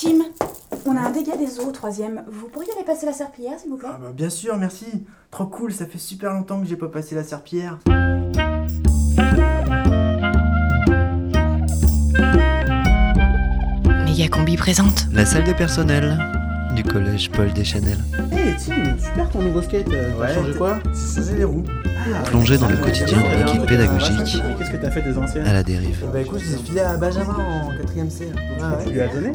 Tim, on a un dégât des eaux au troisième. Vous pourriez aller passer la serpillière, s'il vous plaît Ah bah bien sûr, merci. Trop cool, ça fait super longtemps que j'ai pas passé la serpillière. Combi présente. La salle de personnel du collège Paul Deschanel. Hey Tim, super ton nouveau skate. euh, T'as Ouais, changé quoi J'ai changé les roues. Plongé dans le quotidien de l'équipe pédagogique Qu'est-ce que t'as fait des anciennes à la dérive. Bah écoute, je les ai filés à Benjamin en 4ème C. là. Tu lui as donné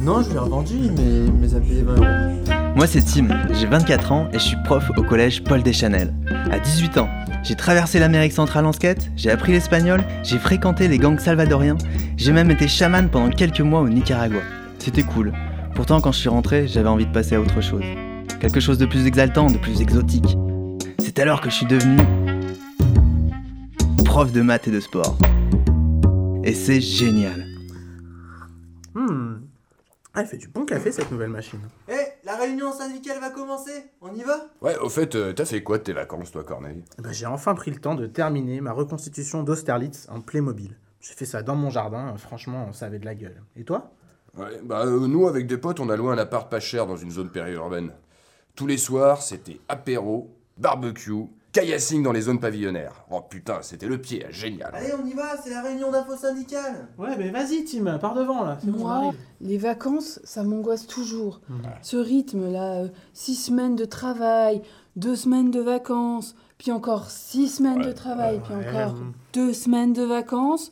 Non, je lui ai revendu, mais mais a payé 20 euros. Moi c'est Tim, j'ai 24 ans et je suis prof au collège Paul Deschanel. À 18 ans, j'ai traversé l'Amérique centrale en skate, j'ai appris l'espagnol, j'ai fréquenté les gangs salvadoriens, j'ai même été chaman pendant quelques mois au Nicaragua. C'était cool. Pourtant quand je suis rentré, j'avais envie de passer à autre chose. Quelque chose de plus exaltant, de plus exotique. C'est alors que je suis devenu prof de maths et de sport. Et c'est génial. Hmm. Ah, elle fait du bon café cette nouvelle machine. Eh, la réunion syndicale va commencer On y va? Ouais, au fait, euh, t'as fait quoi de tes vacances, toi, Corneille? Eh ben, j'ai enfin pris le temps de terminer ma reconstitution d'Austerlitz en Playmobil. J'ai fait ça dans mon jardin, franchement, ça avait de la gueule. Et toi? Ouais, bah euh, nous, avec des potes, on a loué un appart pas cher dans une zone périurbaine. Tous les soirs, c'était apéro, barbecue, caillassing dans les zones pavillonnaires. Oh putain, c'était le pied, génial. Allez, on y va, c'est la réunion d'info syndicale Ouais, mais vas-y Tim, pars devant là. c'est bon, on Moi, les vacances, ça m'angoisse toujours. Mhm. Ce rythme-là, euh, six semaines de travail, deux semaines de vacances, puis encore six semaines de travail, puis ouais, encore deux semaines de vacances.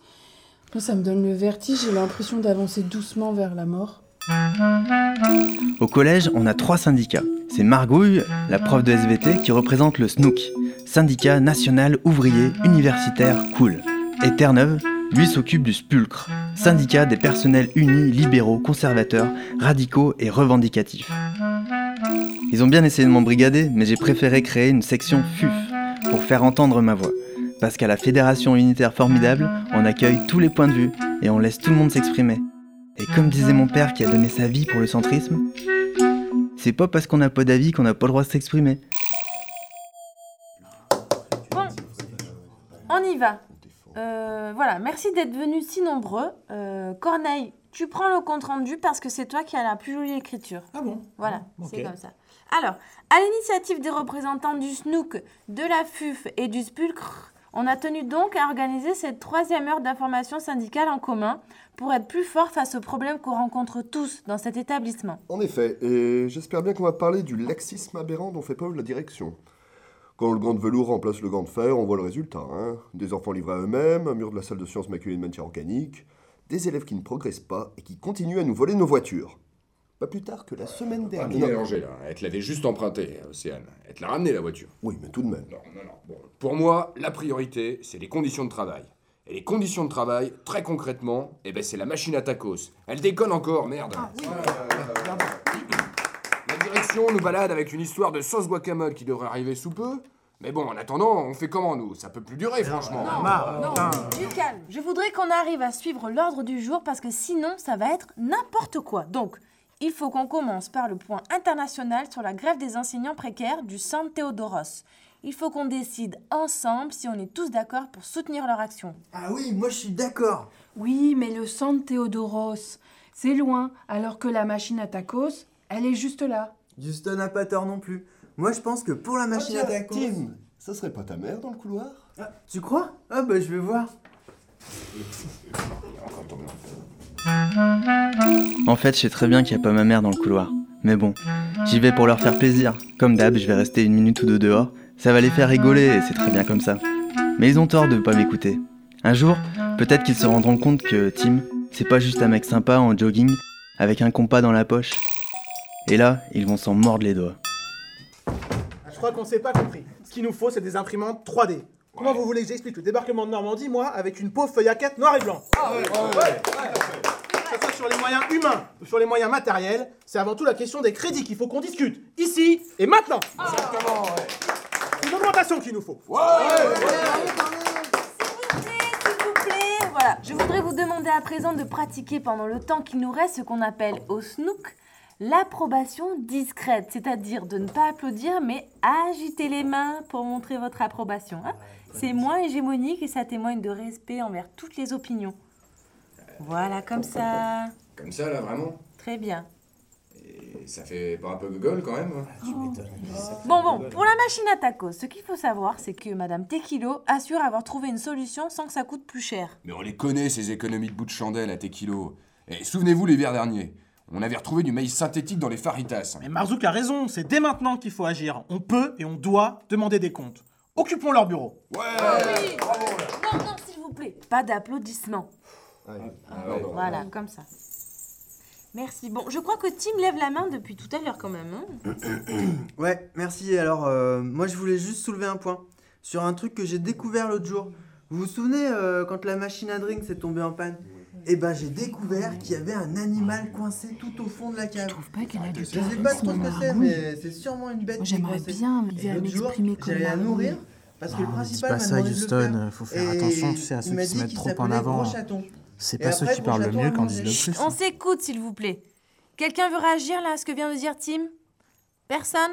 Ça me donne le vertige, j'ai l'impression d'avancer doucement vers la mort. Au collège, on a trois syndicats. C'est Margouille, la prof de SVT, qui représente le SNOOC, syndicat national ouvrier universitaire cool. Et Terre-Neuve, lui s'occupe du SPULCRE, syndicat des personnels unis, libéraux, conservateurs, radicaux et revendicatifs. Ils ont bien essayé de m'embrigader, mais j'ai préféré créer une section FUF pour faire entendre ma voix. Parce qu'à la Fédération unitaire formidable, on accueille tous les points de vue et on laisse tout le monde s'exprimer. Et comme disait mon père qui a donné sa vie pour le centrisme, c'est pas parce qu'on n'a pas d'avis qu'on n'a pas le droit de s'exprimer. Bon, on y va. Euh, voilà, merci d'être venus si nombreux. Euh, Corneille, tu prends le compte rendu parce que c'est toi qui as la plus jolie écriture. Ah bon? Voilà, Ok. c'est comme ça. Alors, à l'initiative des représentants du SNOOC, de la FUF et du SPULCRE, on a tenu donc à organiser cette troisième heure d'information syndicale en commun pour être plus fort face aux problèmes qu'on rencontre tous dans cet établissement. En effet, et j'espère bien qu'on va parler du laxisme aberrant dont fait preuve la direction. Quand le gant de velours remplace le gant de fer, on voit le résultat. Hein. Des enfants livrés à eux-mêmes, un mur de la salle de sciences maculé de matière organique, des élèves qui ne progressent pas et qui continuent à nous voler nos voitures. Pas plus tard que la semaine Ah, dernière. là. Elle te l'avait juste emprunté, Océane. Elle te l'a ramené, la voiture. Oui, mais tout de même. Non, non, non. Bon, pour moi, la priorité, c'est les conditions de travail. Et les conditions de travail, très concrètement, eh ben, c'est la machine à tacos. Elle déconne encore, merde. La direction nous balade avec une histoire de sauce guacamole qui devrait arriver sous peu. Mais bon, en attendant, on fait comment, nous? Ça peut plus durer, franchement. Marre, Non, putain. du calme. Je voudrais qu'on arrive à suivre l'ordre du jour parce que sinon, ça va être n'importe quoi. Donc, il faut qu'on commence par le point international sur la grève des enseignants précaires du San Théodoros. Il faut qu'on décide ensemble si on est tous d'accord pour soutenir leur action. Ah oui, moi je suis d'accord Oui, mais le de Théodoros, c'est loin, alors que la machine à tacos, elle est juste là. Justin n'a pas tort non plus. Moi je pense que pour la machine à tacos... Tim, ça serait pas ta mère dans le couloir? Ah, tu crois? Ah bah je vais voir. En fait, je sais très bien qu'il n'y a pas ma mère dans le couloir. Mais bon, j'y vais pour leur faire plaisir. Comme d'hab, je vais rester une minute ou deux dehors. Ça va les faire rigoler et c'est très bien comme ça. Mais ils ont tort de ne pas m'écouter. Un jour, peut-être qu'ils se rendront compte que Tim, c'est pas juste un mec sympa en jogging, avec un compas dans la poche. Et là, ils vont s'en mordre les doigts. Je crois qu'on s'est pas compris. Ce qu'il nous faut, c'est des imprimantes 3D. Comment vous voulez que j'explique le débarquement de Normandie, moi, avec une pauvre feuille à 4 noir et blanc? Que ce soit sur les moyens humains ou sur les moyens matériels, c'est avant tout la question des crédits qu'il faut qu'on discute, ici et maintenant C'est une augmentation qu'il nous faut S'il vous plaît, s'il vous plaît. Voilà, je voudrais vous demander à présent de pratiquer pendant le temps qu'il nous reste ce qu'on appelle au SNOOC l'approbation discrète, c'est-à-dire de ne pas applaudir mais agiter les mains pour montrer votre approbation. hein. C'est moins hégémonique et ça témoigne de respect envers toutes les opinions. Voilà, comme ça. Comme ça, là, vraiment Très bien. Et ça fait pas un peu gogol quand même hein Bon, bon, pour la machine à tacos, ce qu'il faut savoir, c'est que Madame Tequilo assure avoir trouvé une solution sans que ça coûte plus cher. Mais on les connaît, ces économies de bout de chandelle à tes kilos. Et souvenez-vous l'hiver dernier, on avait retrouvé du maïs synthétique dans les faritas. Mais Marzouk a raison, c'est dès maintenant qu'il faut agir. On peut et on doit demander des comptes. Occupons leur bureau. Non, non, s'il vous plaît. Pas d'applaudissements. Voilà, comme ça. Merci. Bon, je crois que Tim lève la main depuis tout à l'heure quand même. hein. Ouais, merci. Alors, euh, moi, je voulais juste soulever un point sur un truc que j'ai découvert l'autre jour. Vous vous souvenez euh, quand la machine à drink s'est tombée en panne? Eh ben, j'ai découvert qu'il y avait un animal coincé tout au fond de la cave. Pas qu'elle a du Je sais pas trop ce que c'est, mais c'est sûrement une bête. Moi, qui est j'aimerais bien m'exprimer comme J'allais la nourrir parce que le Non, principal dis pas ça, le Houston, faut faire attention, tu sais, à ceux qui se mettent trop en avant. Gros Chaton. C'est pas ceux qui parlent le mieux a quand ils le plus. On s'écoute, s'il vous plaît. Quelqu'un veut réagir là à ce que vient de dire Tim? Personne?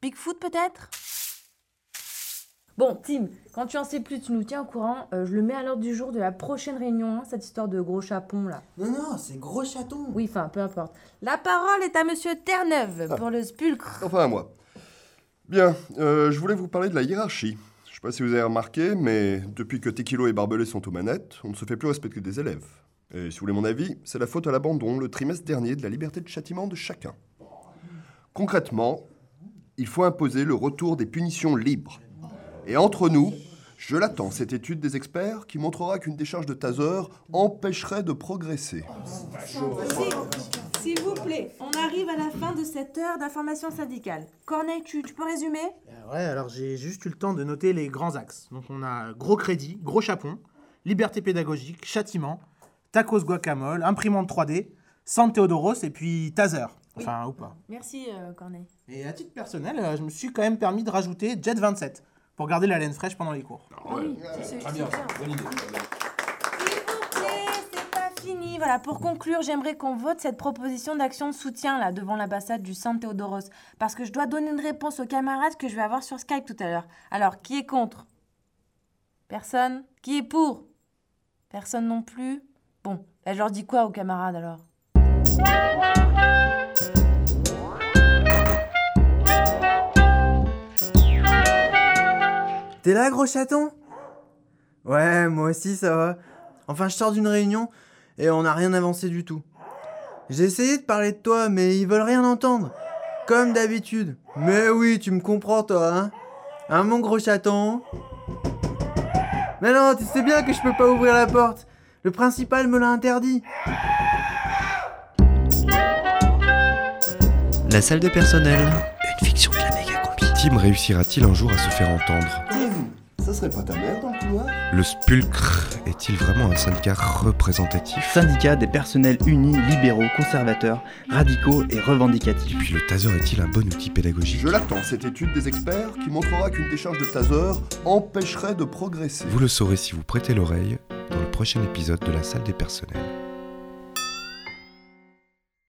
Bigfoot peut-être? Bon, Tim, quand tu en sais plus, tu nous tiens au courant. Euh, je le mets à l'ordre du jour de la prochaine réunion, hein, cette histoire de gros chapon là. Non, non, c'est Gros Chaton. Oui, enfin, peu importe. La parole est à Monsieur Terre-Neuve pour le spulcre. Enfin à moi. Bien, euh, je voulais vous parler de la hiérarchie. Je sais pas si vous avez remarqué, mais depuis que Tequilo et Barbelé sont aux manettes, on ne se fait plus respecter des élèves. Et si vous voulez mon avis, c'est la faute à l'abandon le trimestre dernier de la liberté de châtiment de chacun. Concrètement, il faut imposer le retour des punitions libres. Et entre nous, je l'attends, cette étude des experts qui montrera qu'une décharge de taser empêcherait de progresser. S'il vous plaît, on arrive à la fin de cette heure d'information syndicale. Corneille, tu, tu peux résumer? Euh, Ouais, alors j'ai juste eu le temps de noter les grands axes. Donc on a gros crédit, gros chapon, liberté pédagogique, châtiment, tacos guacamole, imprimante 3D, San Theodoros et puis taser. Enfin, ou pas. Merci, euh, Corneille. Et à titre personnel, euh, je me suis quand même permis de rajouter Jet 27 pour garder la laine fraîche pendant les cours. Très bien, bonne idée. S'il vous plaît, c'est pas fini. Voilà, pour conclure, j'aimerais qu'on vote cette proposition d'action de soutien là devant l'ambassade du San Théodoros. Parce que je dois donner une réponse aux camarades que je vais avoir sur Skype tout à l'heure. Alors, qui est contre? Personne? Qui est pour? Personne non plus? Bon, là, je leur dis quoi aux camarades alors? T'es là, Gros Chaton? Ouais, moi aussi, ça va. Enfin, je sors d'une réunion et on n'a rien avancé du tout. J'ai essayé de parler de toi, mais ils veulent rien entendre. Comme d'habitude. Mais oui, tu me comprends, toi, hein Hein, mon Gros Chaton? Mais non, tu sais bien que je peux pas ouvrir la porte. Le principal me l'a interdit. La salle de personnel. Une fiction de la méga. Tim réussira-t-il un jour à se faire entendre? Ça serait pas ta mère dans le couloir Le Spulcre est-il vraiment un syndicat représentatif? Syndicat des personnels unis, libéraux, conservateurs, radicaux et revendicatifs. Puis le taser est-il un bon outil pédagogique? Je l'attends, cette étude des experts qui montrera qu'une décharge de taser empêcherait de progresser. Vous le saurez si vous prêtez l'oreille dans le prochain épisode de la salle des personnels.